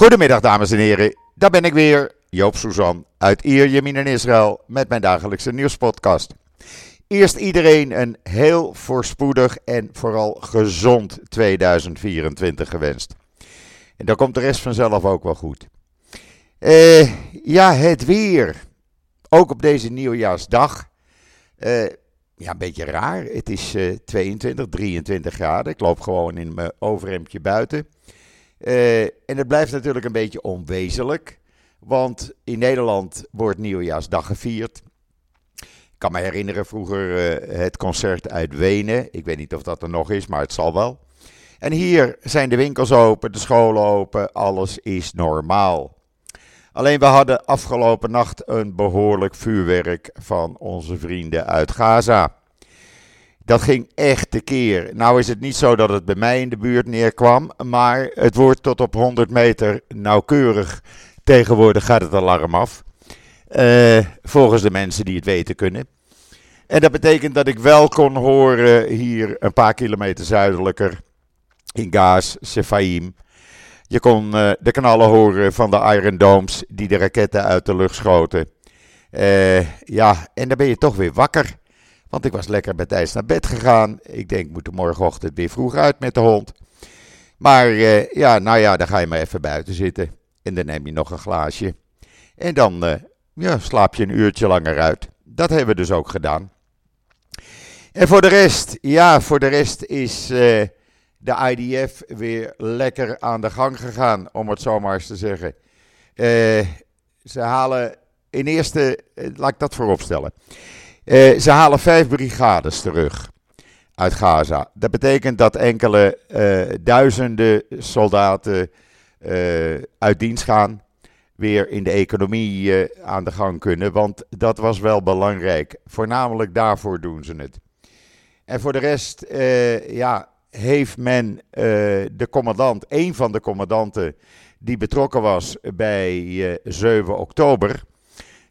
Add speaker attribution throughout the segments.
Speaker 1: Goedemiddag dames en heren, daar ben ik weer, Joop Suzan uit Ierjemien in Israël met mijn dagelijkse nieuwspodcast. Eerst iedereen een heel voorspoedig en vooral gezond 2024 gewenst. En dan komt de rest vanzelf ook wel goed. Uh, ja, het weer. Ook op deze nieuwjaarsdag. Uh, ja, een beetje raar. Het is uh, 22, 23 graden. Ik loop gewoon in mijn overhemdje buiten. Uh, en het blijft natuurlijk een beetje onwezenlijk. Want in Nederland wordt Nieuwjaarsdag gevierd. Ik kan me herinneren vroeger uh, het concert uit Wenen. Ik weet niet of dat er nog is, maar het zal wel. En hier zijn de winkels open, de scholen open, alles is normaal. Alleen we hadden afgelopen nacht een behoorlijk vuurwerk van onze vrienden uit Gaza. Dat ging echt tekeer. Nou is het niet zo dat het bij mij in de buurt neerkwam, maar het wordt tot op 100 meter nauwkeurig. Tegenwoordig gaat het alarm af. Uh, volgens de mensen die het weten kunnen. En dat betekent dat ik wel kon horen hier een paar kilometer zuidelijker in Gaas, Sefaim. Je kon uh, de knallen horen van de Iron Domes die de raketten uit de lucht schoten. Uh, ja, en dan ben je toch weer wakker. Want ik was lekker bij tijd naar bed gegaan. Ik denk, ik moet morgenochtend weer vroeg uit met de hond. Maar uh, ja, nou ja, dan ga je maar even buiten zitten. En dan neem je nog een glaasje. En dan uh, ja, slaap je een uurtje langer uit. Dat hebben we dus ook gedaan. En voor de rest, ja, voor de rest is uh, de IDF weer lekker aan de gang gegaan, om het zo maar eens te zeggen. ze halen in eerste, laat ik dat voorop stellen. Uh, ze halen vijf brigades terug uit Gaza. Dat betekent dat enkele uh, duizenden soldaten uh, uit dienst gaan. Weer in de economie aan de gang kunnen. Want dat was wel belangrijk. Voornamelijk daarvoor doen ze het. En voor de rest ja, heeft men de commandant, een van de commandanten die betrokken was bij 7 oktober.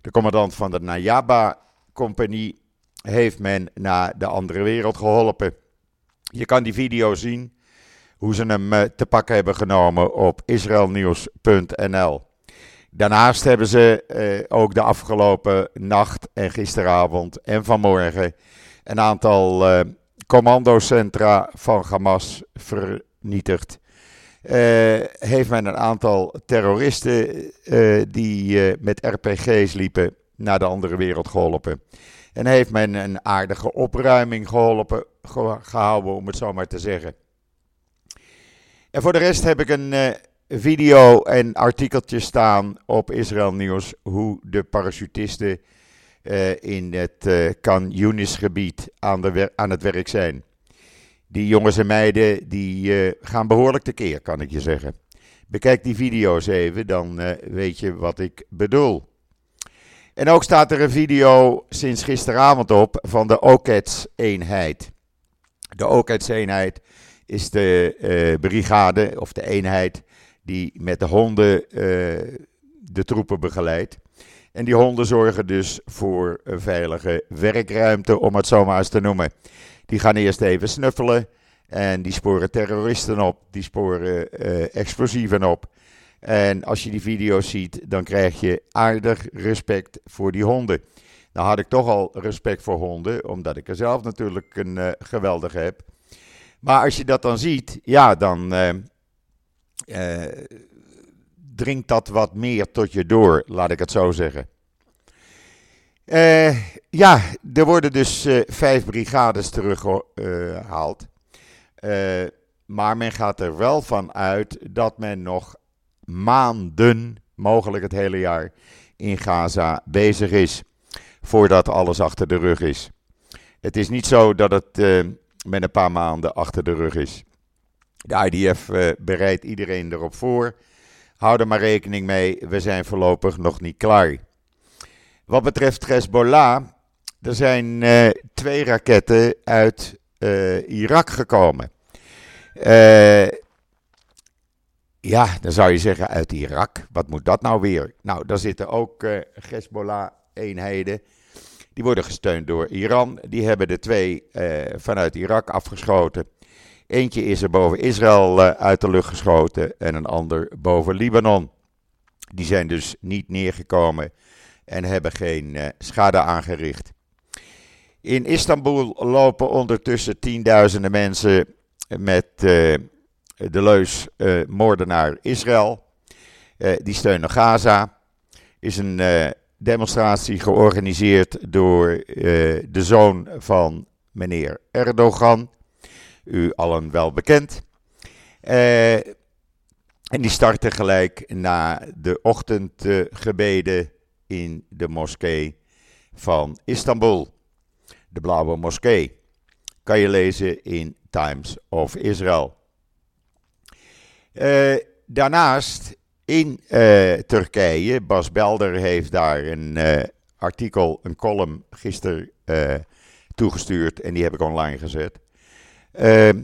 Speaker 1: De commandant van de Nayaba Compagnie heeft men naar de andere wereld geholpen. Je kan die video zien, hoe ze hem eh, te pakken hebben genomen op israelnieuws.nl. Daarnaast hebben ze eh, ook de afgelopen nacht en gisteravond en vanmorgen een aantal eh, commandocentra van Hamas vernietigd. Uh, heeft men een aantal terroristen uh, die uh, met RPG's liepen naar de andere wereld geholpen. En heeft men een aardige opruiming geholpen, gehouden, om het zo maar te zeggen. En voor de rest heb ik een uh, video en artikeltje staan op Israël Nieuws hoe de parachutisten uh, in het uh, Kan Yunis gebied aan, de aan het werk zijn. Die jongens en meiden die gaan behoorlijk tekeer, kan ik je zeggen. Bekijk die video's even, dan weet je wat ik bedoel. En ook staat er een video sinds gisteravond op van de OKETS-eenheid. De OKETS-eenheid is de uh, brigade of de eenheid die met de honden uh, de troepen begeleidt. En die honden zorgen dus voor een veilige werkruimte, om het zo maar eens te noemen. Die gaan eerst even snuffelen en die sporen terroristen op, die sporen uh, explosieven op. En als je die video's ziet, dan krijg je aardig respect voor die honden. Nou had ik toch al respect voor honden, omdat ik er zelf natuurlijk een uh, geweldige heb. Maar als je dat dan ziet, ja, dan uh, dringt dat wat meer tot je door, laat ik het zo zeggen. ja, er worden dus vijf brigades teruggehaald. maar men gaat er wel van uit dat men nog maanden, mogelijk het hele jaar, in Gaza bezig is. Voordat alles achter de rug is. Het is niet zo dat het uh, met een paar maanden achter de rug is. De IDF uh, bereidt iedereen erop voor. Hou er maar rekening mee, we zijn voorlopig nog niet klaar. Wat betreft Hezbollah, er zijn uh, twee raketten uit Irak gekomen. Ja, dan zou je zeggen uit Irak. Wat moet dat nou weer? Nou, daar zitten ook uh, Hezbollah-eenheden. Die worden gesteund door Iran. Die hebben de twee uh, vanuit Irak afgeschoten. Eentje is er boven Israël uit de lucht geschoten en een ander boven Libanon. Die zijn dus niet neergekomen en hebben geen schade aangericht. In Istanbul lopen ondertussen tienduizenden mensen met de leus moordenaar Israël. die steunen Gaza. Is een demonstratie georganiseerd door uh, de zoon van meneer Erdogan, u allen wel bekend. Uh, en die startte gelijk na de ochtendgebeden in de moskee van Istanbul, de Blauwe Moskee. Kan je lezen in Times of Israel. Uh, daarnaast in uh, Turkije. Bas Belder heeft daar een uh, artikel, een column gisteren toegestuurd en die heb ik online gezet. Ehm,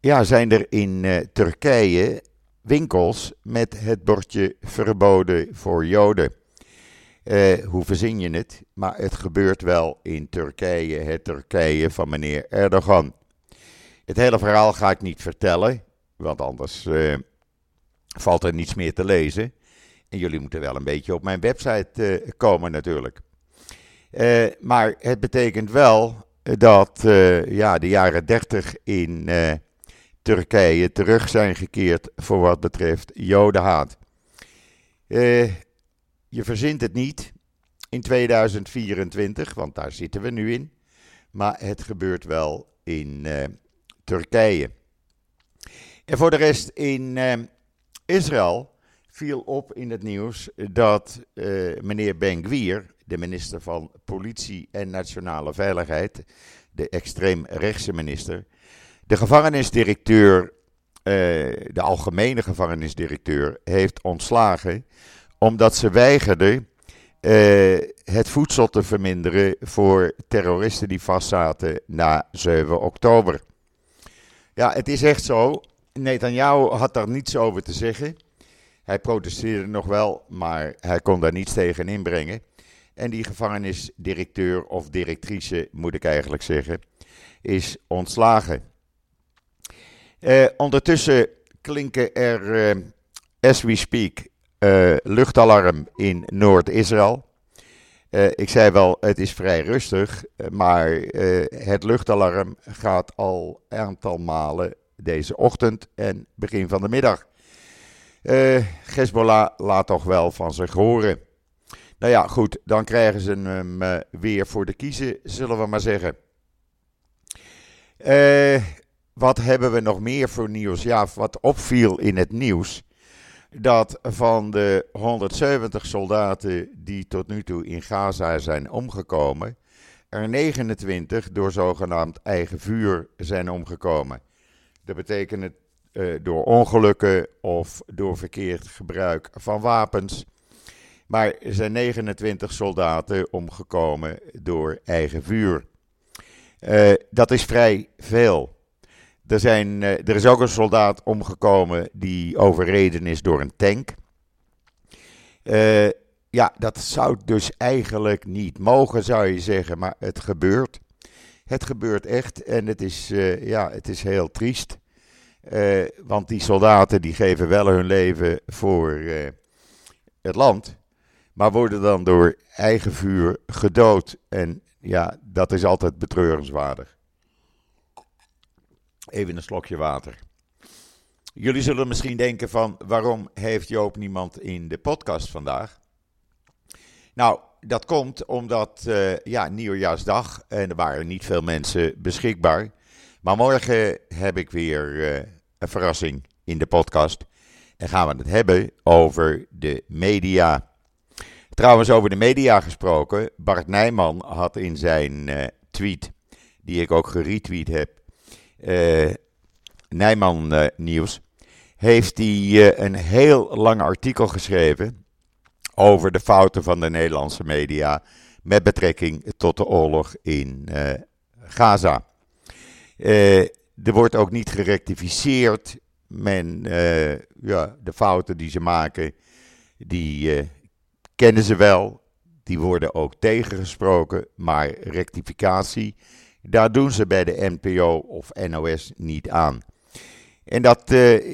Speaker 1: ja, zijn er in Turkije winkels met het bordje verboden voor Joden? hoe verzin je het? Maar het gebeurt wel in Turkije, het Turkije van meneer Erdogan. Het hele verhaal ga ik niet vertellen, want anders valt er niets meer te lezen. En jullie moeten wel een beetje op mijn website uh, komen natuurlijk. Uh, maar het betekent wel dat uh, ja, de jaren 30 in Turkije terug zijn gekeerd voor wat betreft jodenhaat. je verzint het niet in 2024, want daar zitten we nu in. Maar het gebeurt wel in Turkije. En voor de rest in Israël viel op in het nieuws dat uh, meneer Ben-Gvir, de minister van Politie en Nationale Veiligheid, de extreemrechtse minister, de gevangenisdirecteur, uh, de algemene gevangenisdirecteur, heeft ontslagen omdat ze weigerde uh, het voedsel te verminderen voor terroristen die vastzaten na 7 oktober. Ja, het is echt zo. Netanyahu had daar niets over te zeggen. Hij protesteerde nog wel, maar hij kon daar niets tegen inbrengen. En die gevangenisdirecteur of directrice, moet ik eigenlijk zeggen, is ontslagen. Uh, ondertussen klinken er, uh, as we speak, uh, luchtalarm in Noord-Israël. ik zei wel, het is vrij rustig, maar het luchtalarm gaat al een aantal malen deze ochtend en begin van de middag. Uh, Hezbollah laat toch wel van zich horen. Nou ja, goed, dan krijgen ze hem uh, weer voor de kiezen, zullen we maar zeggen. Uh, wat hebben we nog meer voor nieuws? Ja, wat opviel in het nieuws. Dat van de 170 soldaten die tot nu toe in Gaza zijn omgekomen, er 29 door zogenaamd eigen vuur zijn omgekomen. Dat betekent uh, door ongelukken of door verkeerd gebruik van wapens. Maar er zijn 29 soldaten omgekomen door eigen vuur. Uh, dat is vrij veel. Er, zijn, uh, er is ook een soldaat omgekomen die overreden is door een tank. Ja, dat zou dus eigenlijk niet mogen, zou je zeggen, maar het gebeurt. Het gebeurt echt en het is, ja, het is heel triest. Uh, want die soldaten die geven wel hun leven voor uh, het land, maar worden dan door eigen vuur gedood. En ja, dat is altijd betreurenswaardig. Even een slokje water. Jullie zullen misschien denken van waarom heeft Joop niemand in de podcast vandaag? Nou, dat komt omdat uh, ja, nieuwjaarsdag en er waren niet veel mensen beschikbaar. Maar morgen heb ik weer een verrassing in de podcast. En gaan we het hebben over de media. Trouwens, over de media gesproken. Bart Nijman had in zijn uh, tweet, die ik ook geretweet heb, Nijman Nieuws, heeft hij een heel lang artikel geschreven over de fouten van de Nederlandse media met betrekking tot de oorlog in Gaza. Er wordt ook niet gerectificeerd. Men, uh, ja, de fouten die ze maken, die kennen ze wel. Die worden ook tegengesproken. Maar rectificatie, daar doen ze bij de NPO of NOS niet aan. En dat,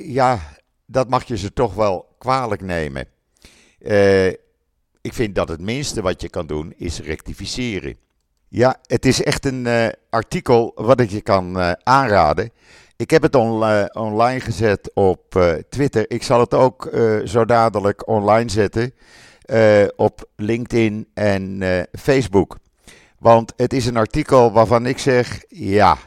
Speaker 1: ja, dat mag je ze toch wel kwalijk nemen. Ik vind dat het minste wat je kan doen is rectificeren. Ja, het is echt een artikel wat ik je kan aanraden. Ik heb het online gezet op Twitter. Ik zal het ook zo dadelijk online zetten op LinkedIn en Facebook. Want het is een artikel waarvan ik zeg, ja,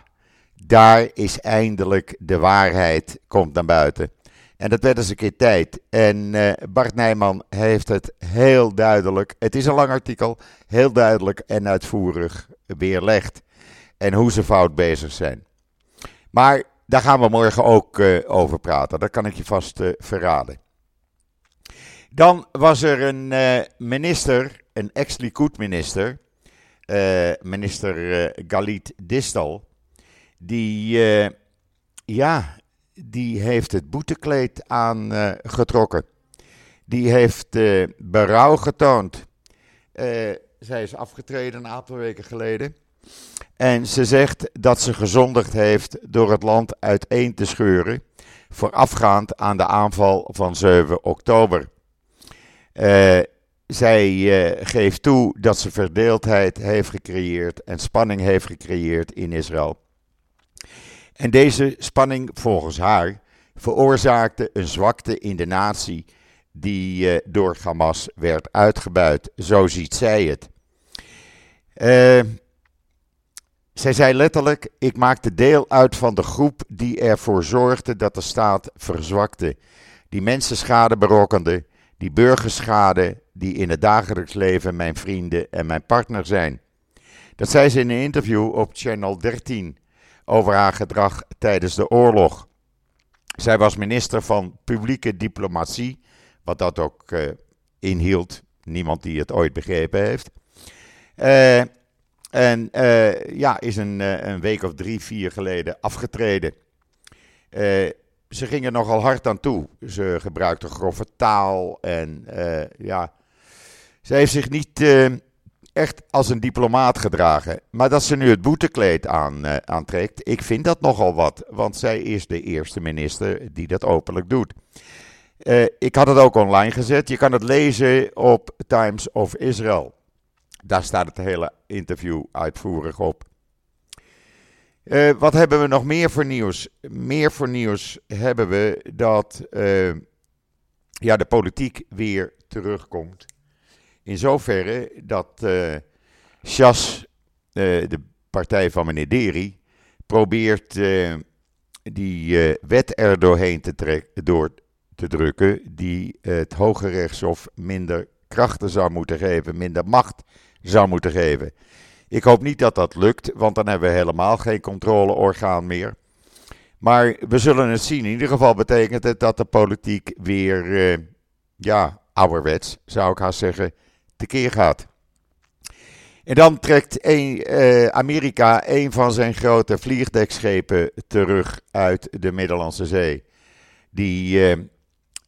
Speaker 1: daar is eindelijk de waarheid, komt naar buiten. En dat werd eens een keer tijd. En uh, Bart Nijman heeft het heel duidelijk, het is een lang artikel, heel duidelijk en uitvoerig weerlegd. En hoe ze fout bezig zijn. Maar daar gaan we morgen ook uh, over praten, dat kan ik je vast uh, verraden. Dan was er een minister, een ex-Likud-minister, minister Galit Distal, die, ja, die heeft het boetekleed aangetrokken. die heeft berouw getoond. zij is afgetreden een aantal weken geleden. En ze zegt dat ze gezondigd heeft door het land uiteen te scheuren. Voorafgaand aan de aanval van 7 oktober. Zij geeft toe dat ze verdeeldheid heeft gecreëerd en spanning heeft gecreëerd in Israël. En deze spanning, volgens haar, veroorzaakte een zwakte in de natie die uh, door Hamas werd uitgebuit. Zo ziet zij het. Uh, zij zei letterlijk: Ik maakte deel uit van de groep die ervoor zorgde dat de staat verzwakte, die mensen schade berokkende, die burgerschade die in het dagelijks leven mijn vrienden en mijn partner zijn. Dat zei ze in een interview op Channel 13 over haar gedrag tijdens de oorlog. Zij was minister van publieke diplomatie, wat dat ook uh, inhield. Niemand die het ooit begrepen heeft. Uh, en uh, ja, is een, een, week of drie, vier geleden afgetreden ze gingen nogal hard aan toe. Ze gebruikte grove taal en ja, ze heeft zich niet echt als een diplomaat gedragen. Maar dat ze nu het boetekleed aan, uh, aantrekt, ik vind dat nogal wat. Want zij is de eerste minister die dat openlijk doet. ik had het ook online gezet. Je kan het lezen op Times of Israel. Daar staat het hele interview uitvoerig op. Uh, wat hebben we nog meer voor nieuws? Meer voor nieuws hebben we dat ja, de politiek weer terugkomt. In zoverre dat uh, Chas, de partij van meneer Deri, probeert die wet er doorheen te, door te drukken die het Hoge Rechtshof minder krachten zou moeten geven, minder macht zou moeten geven. Ik hoop niet dat dat lukt, want dan hebben we helemaal geen controleorgaan meer. Maar we zullen het zien. In ieder geval betekent het dat de politiek weer, ja, ouderwets zou ik haast zeggen, tekeer gaat. En dan trekt uh, Amerika een van zijn grote vliegdekschepen terug uit de Middellandse Zee. Die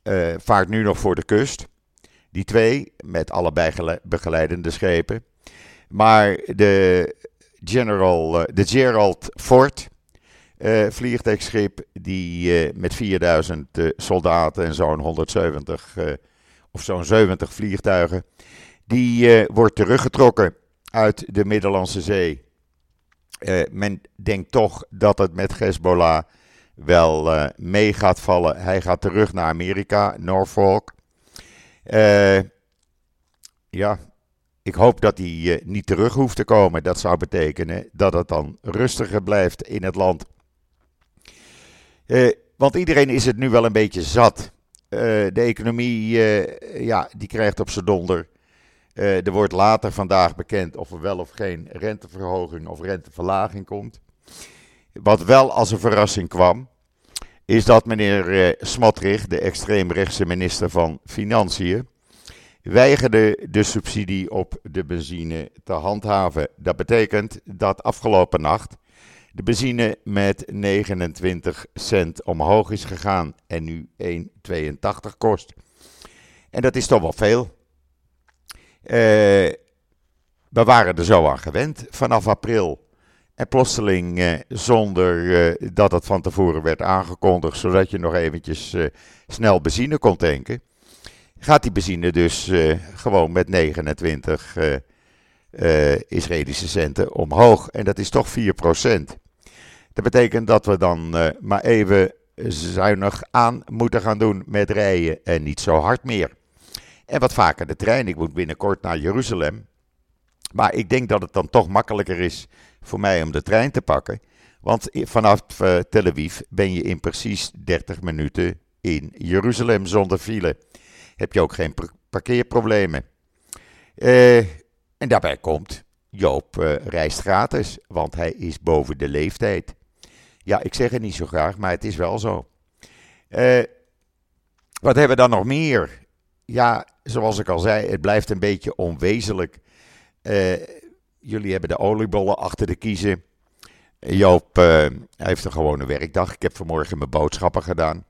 Speaker 1: uh, vaart nu nog voor de kust. Die twee, met allebei begeleidende schepen. Maar de, General, eh, de Gerald Ford uh, vliegtuigschip, die uh, met 4000 uh, soldaten en zo'n 170 of zo'n 70 vliegtuigen, die wordt teruggetrokken uit de Middellandse Zee. men denkt toch dat het met Hezbollah wel mee gaat vallen. Hij gaat terug naar Amerika, Norfolk. ja, ik hoop dat hij uh, niet terug hoeft te komen. Dat zou betekenen dat het dan rustiger blijft in het land. Uh, want iedereen is het nu wel een beetje zat. Uh, de economie ja, die krijgt op zijn donder. Er wordt later vandaag bekend of er wel of geen renteverhoging of renteverlaging komt. Wat wel als een verrassing kwam, is dat meneer Smotrich, de extreemrechtse minister van Financiën, weigerde de subsidie op de benzine te handhaven. Dat betekent dat afgelopen nacht de benzine met 29 cent omhoog is gegaan en nu 1,82 kost. En dat is toch wel veel. Uh, we waren er zo aan gewend vanaf april. En plotseling, eh, zonder eh, dat het van tevoren werd aangekondigd, zodat je nog eventjes eh, snel benzine kon tanken, gaat die benzine dus gewoon met 29 Israëlische centen omhoog. En dat is toch 4%. Dat betekent dat we dan maar even zuinig aan moeten gaan doen met rijden en niet zo hard meer. En wat vaker de trein. Ik moet binnenkort naar Jeruzalem. Maar ik denk dat het dan toch makkelijker is voor mij om de trein te pakken. Want vanaf uh, Tel Aviv ben je in precies 30 minuten in Jeruzalem zonder file. Heb je ook geen parkeerproblemen. Uh, en daarbij komt, Joop uh, reist gratis, want hij is boven de leeftijd. Ja, ik zeg het niet zo graag, maar het is wel zo. wat hebben we dan nog meer? Ja, zoals ik al zei, het blijft een beetje onwezenlijk. Uh, jullie hebben de oliebollen achter de kiezen. Joop uh, heeft een gewone werkdag. Ik heb vanmorgen mijn boodschappen gedaan.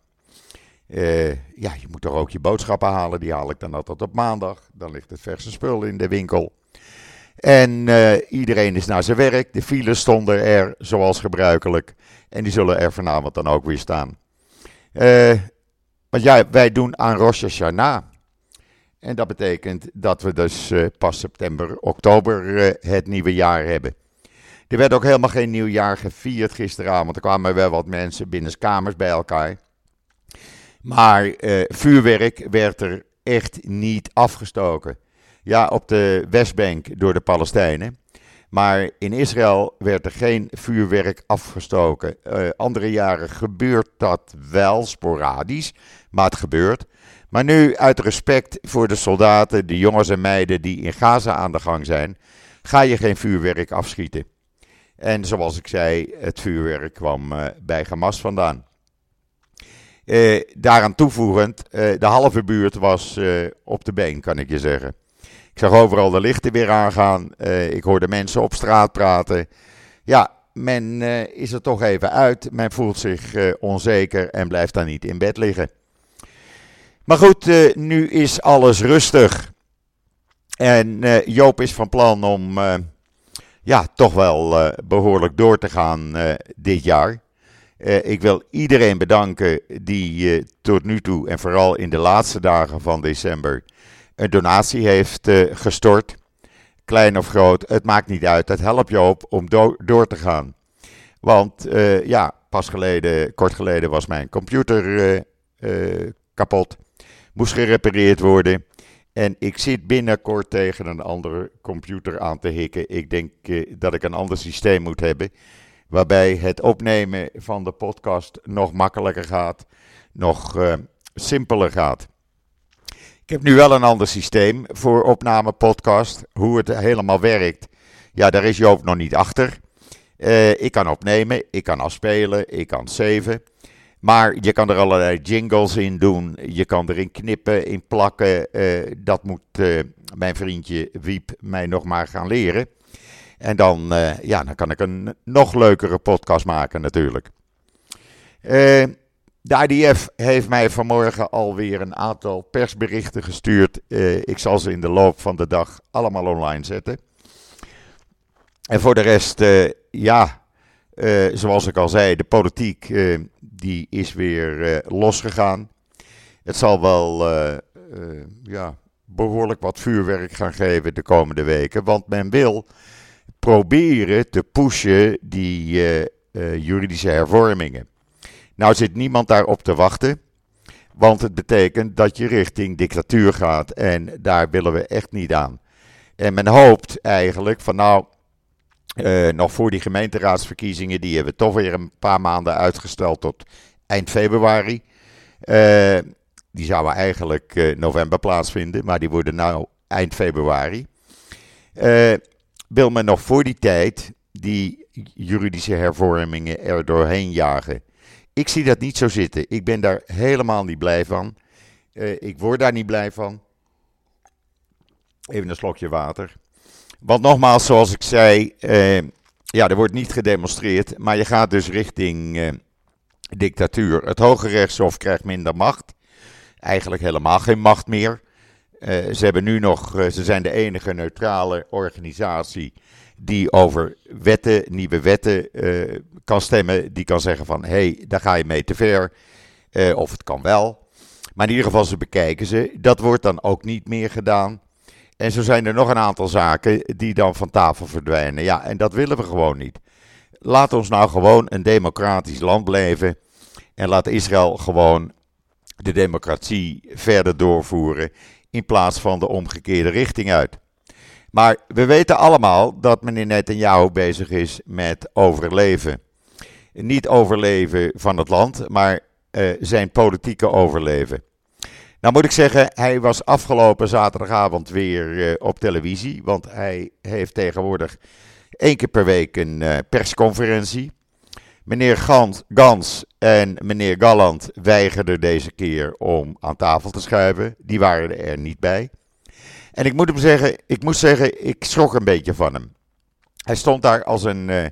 Speaker 1: Uh, ja, je moet toch ook je boodschappen halen. Die haal ik dan altijd op maandag. Dan ligt het verse spul in de winkel. En iedereen is naar zijn werk. De files stonden er zoals gebruikelijk. En die zullen er vanavond dan ook weer staan. want ja, wij doen aan Rosh Hashanah. En dat betekent dat we dus uh, pas september, oktober uh, het nieuwe jaar hebben. Er werd ook helemaal geen nieuwjaar gevierd gisteravond. Er kwamen wel wat mensen binnen kamers bij elkaar. Maar uh, vuurwerk werd er echt niet afgestoken. Ja, op de Westbank door de Palestijnen. Maar in Israël werd er geen vuurwerk afgestoken. andere jaren gebeurt dat wel sporadisch, maar het gebeurt. Maar nu, uit respect voor de soldaten, de jongens en meiden die in Gaza aan de gang zijn, ga je geen vuurwerk afschieten. En zoals ik zei, het vuurwerk kwam uh, bij Hamas vandaan. Uh, daaraan toevoegend, uh, de halve buurt was op de been, kan ik je zeggen. Ik zag overal de lichten weer aangaan. ik hoorde mensen op straat praten. Ja, men is er toch even uit. Men voelt zich onzeker en blijft dan niet in bed liggen. Maar goed, uh, nu is alles rustig. En uh, Joop is van plan om uh, ja, toch wel behoorlijk door te gaan dit jaar. ik wil iedereen bedanken die tot nu toe en vooral in de laatste dagen van december een donatie heeft gestort. Klein of groot, het maakt niet uit. Het helpt Joop om do door te gaan. Want ja, pas geleden, kort geleden was mijn computer kapot moest gerepareerd worden. En ik zit binnenkort tegen een andere computer aan te hikken. Ik denk uh, dat ik een ander systeem moet hebben. Waarbij het opnemen van de podcast nog makkelijker gaat. Nog uh, simpeler gaat. Ik heb nu wel een ander systeem voor opname podcast. Hoe het helemaal werkt. Ja, daar is Joop nog niet achter. Uh, ik kan opnemen, ik kan afspelen, ik kan saven. Maar je kan er allerlei jingles in doen. Je kan erin knippen, in plakken. Uh, dat moet uh, mijn vriendje Wiep mij nog maar gaan leren. En dan, uh, ja, dan kan ik een nog leukere podcast maken natuurlijk. de IDF heeft mij vanmorgen alweer een aantal persberichten gestuurd. ik zal ze in de loop van de dag allemaal online zetten. En voor de rest, ja, zoals ik al zei, de politiek die is weer uh, losgegaan. Het zal wel uh, uh, ja, behoorlijk wat vuurwerk gaan geven de komende weken. Want men wil proberen te pushen die juridische hervormingen. Nou zit niemand daarop te wachten. Want het betekent dat je richting dictatuur gaat. En daar willen we echt niet aan. En men hoopt eigenlijk van nou, uh, nog voor die gemeenteraadsverkiezingen, die hebben we toch weer een paar maanden uitgesteld tot eind februari. Uh, die zouden eigenlijk uh, november plaatsvinden, maar die worden nu eind februari. wil men nog voor die tijd die juridische hervormingen er doorheen jagen? Ik zie dat niet zo zitten. Ik ben daar helemaal niet blij van. ik word daar niet blij van. Even een slokje water. Want nogmaals, zoals ik zei, uh, ja, er wordt niet gedemonstreerd, maar je gaat dus richting uh, dictatuur. Het Hoge Rechtshof krijgt minder macht. Eigenlijk helemaal geen macht meer. ze hebben nu nog, ze zijn de enige neutrale organisatie die over wetten, nieuwe wetten kan stemmen. Die kan zeggen van, hé, hey, daar ga je mee te ver. of het kan wel. Maar in ieder geval, ze bekijken ze. Dat wordt dan ook niet meer gedaan. En zo zijn er nog een aantal zaken die dan van tafel verdwijnen. Ja, en dat willen we gewoon niet. Laat ons nou gewoon een democratisch land blijven. En laat Israël gewoon de democratie verder doorvoeren. In plaats van de omgekeerde richting uit. Maar we weten allemaal dat meneer Netanyahu bezig is met overleven. Niet overleven van het land, maar uh, zijn politieke overleven. Nou moet ik zeggen, hij was afgelopen zaterdagavond weer uh, op televisie. Want hij heeft tegenwoordig één keer per week een uh, persconferentie. Meneer Gans, Gans en meneer Galland weigerden deze keer om aan tafel te schuiven. Die waren er niet bij. En ik moet hem zeggen, ik moet zeggen, ik schrok een beetje van hem. Hij stond daar als een uh,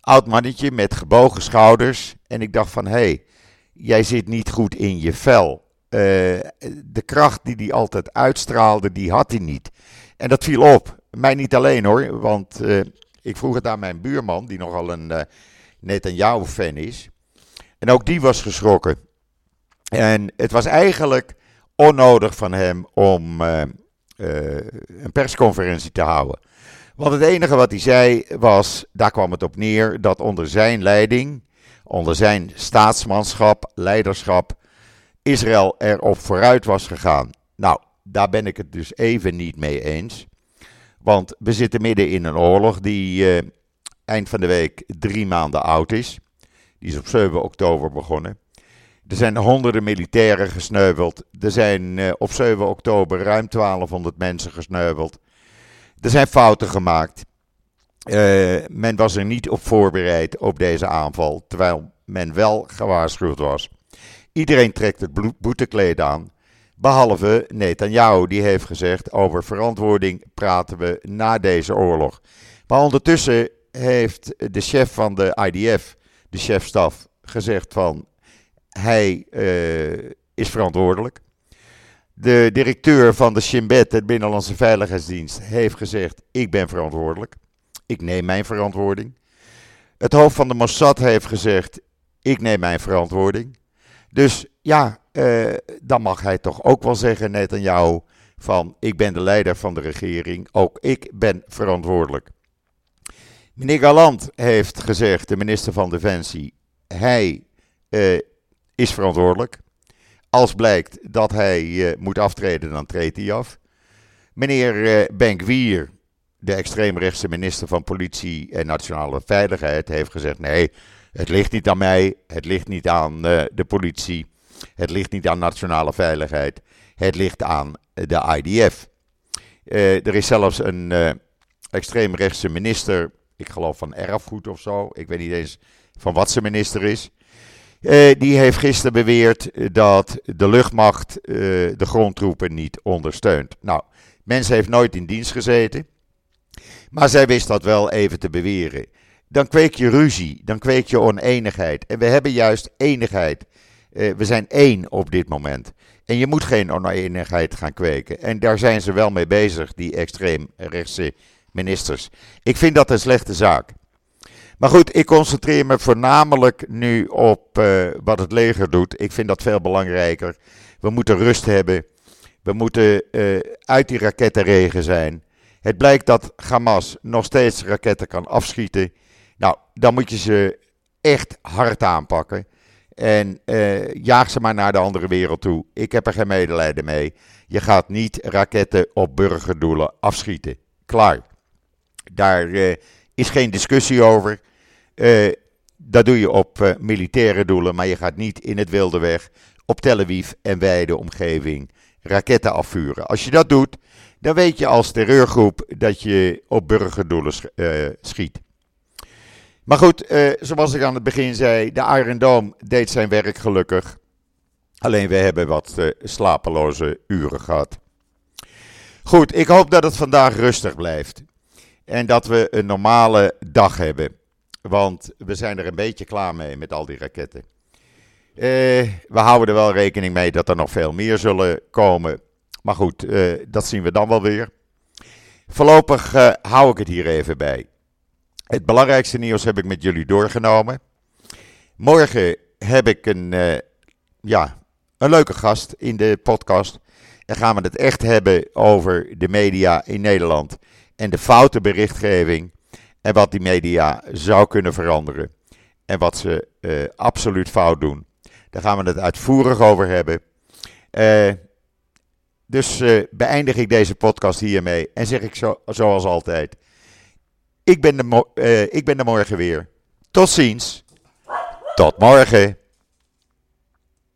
Speaker 1: oud mannetje met gebogen schouders. En ik dacht van, hé, hey, jij zit niet goed in je vel. Uh, de kracht die hij altijd uitstraalde, die had hij niet. En dat viel op. Mij niet alleen hoor, want uh, ik vroeg het aan mijn buurman, die nogal een uh, Netanyahu-fan is. En ook die was geschrokken. En het was eigenlijk onnodig van hem om een persconferentie te houden. Want het enige wat hij zei was, daar kwam het op neer, dat onder zijn leiding, onder zijn staatsmanschap, leiderschap, Israël erop vooruit was gegaan. Nou, daar ben ik het dus even niet mee eens. Want we zitten midden in een oorlog die uh, eind van de week drie maanden oud is. Die is op 7 oktober begonnen. Er zijn honderden militairen gesneuveld. Er zijn uh, op 7 oktober ruim 1200 mensen gesneuveld. Er zijn fouten gemaakt. Uh, men was er niet op voorbereid op deze aanval, terwijl men wel gewaarschuwd was. Iedereen trekt het boetekleed aan. Behalve Netanyahu, die heeft gezegd: over verantwoording praten we na deze oorlog. Maar ondertussen heeft de chef van de IDF, de chefstaf, gezegd van hij uh, is verantwoordelijk. De directeur van de Shin Bet, het Binnenlandse Veiligheidsdienst, heeft gezegd: ik ben verantwoordelijk. Ik neem mijn verantwoording. Het hoofd van de Mossad heeft gezegd: ik neem mijn verantwoording. Dus ja, uh, dan mag hij toch ook wel zeggen, net aan jou, van ik ben de leider van de regering, ook ik ben verantwoordelijk. Meneer Galant heeft gezegd, de minister van Defensie, hij uh, is verantwoordelijk. Als blijkt dat hij uh, moet aftreden, dan treedt hij af. Meneer uh, Benkwier, de extreemrechtse minister van Politie en Nationale Veiligheid, heeft gezegd: nee, het ligt niet aan mij, het ligt niet aan uh, de politie, het ligt niet aan nationale veiligheid, het ligt aan de IDF. Uh, er is zelfs een uh, extreemrechtse minister, ik geloof van erfgoed of zo, ik weet niet eens van wat zijn minister is. die heeft gisteren beweerd dat de luchtmacht de grondtroepen niet ondersteunt. Nou, mensen heeft nooit in dienst gezeten, maar zij wist dat wel even te beweren dan kweek je ruzie, dan kweek je oneenigheid. En we hebben juist eenigheid. Uh, we zijn één op dit moment. En je moet geen oneenigheid gaan kweken. En daar zijn ze wel mee bezig, die extreemrechtse ministers. Ik vind dat een slechte zaak. Maar goed, ik concentreer me voornamelijk nu op uh, wat het leger doet. Ik vind dat veel belangrijker. We moeten rust hebben. We moeten uh, uit die rakettenregen zijn. Het blijkt dat Hamas nog steeds raketten kan afschieten. Nou, dan moet je ze echt hard aanpakken. En uh, jaag ze maar naar de andere wereld toe. Ik heb er geen medelijden mee. Je gaat niet raketten op burgerdoelen afschieten. Klaar. Daar uh, is geen discussie over. Uh, dat doe je op militaire doelen, maar je gaat niet in het wilde weg op Tel Aviv en wijde omgeving raketten afvuren. Als je dat doet, dan weet je als terreurgroep dat je op burgerdoelen schiet. Maar goed, uh, zoals ik aan het begin zei, de Iron Dome deed zijn werk gelukkig. Alleen we hebben wat uh, slapeloze uren gehad. Goed, ik hoop dat het vandaag rustig blijft. En dat we een normale dag hebben. Want we zijn er een beetje klaar mee met al die raketten. Uh, we houden er wel rekening mee dat er nog veel meer zullen komen. Maar goed, dat zien we dan wel weer. Voorlopig hou ik het hier even bij. Het belangrijkste nieuws heb ik met jullie doorgenomen. Morgen heb ik een, ja, een leuke gast in de podcast. En gaan we het echt hebben over de media in Nederland en de foute berichtgeving en wat die media zou kunnen veranderen en wat ze uh, absoluut fout doen. Daar gaan we het uitvoerig over hebben. Uh, dus beëindig ik deze podcast hiermee en zeg ik zo, zoals altijd: ik ben, de ik ben er morgen weer. Tot ziens. Tot morgen.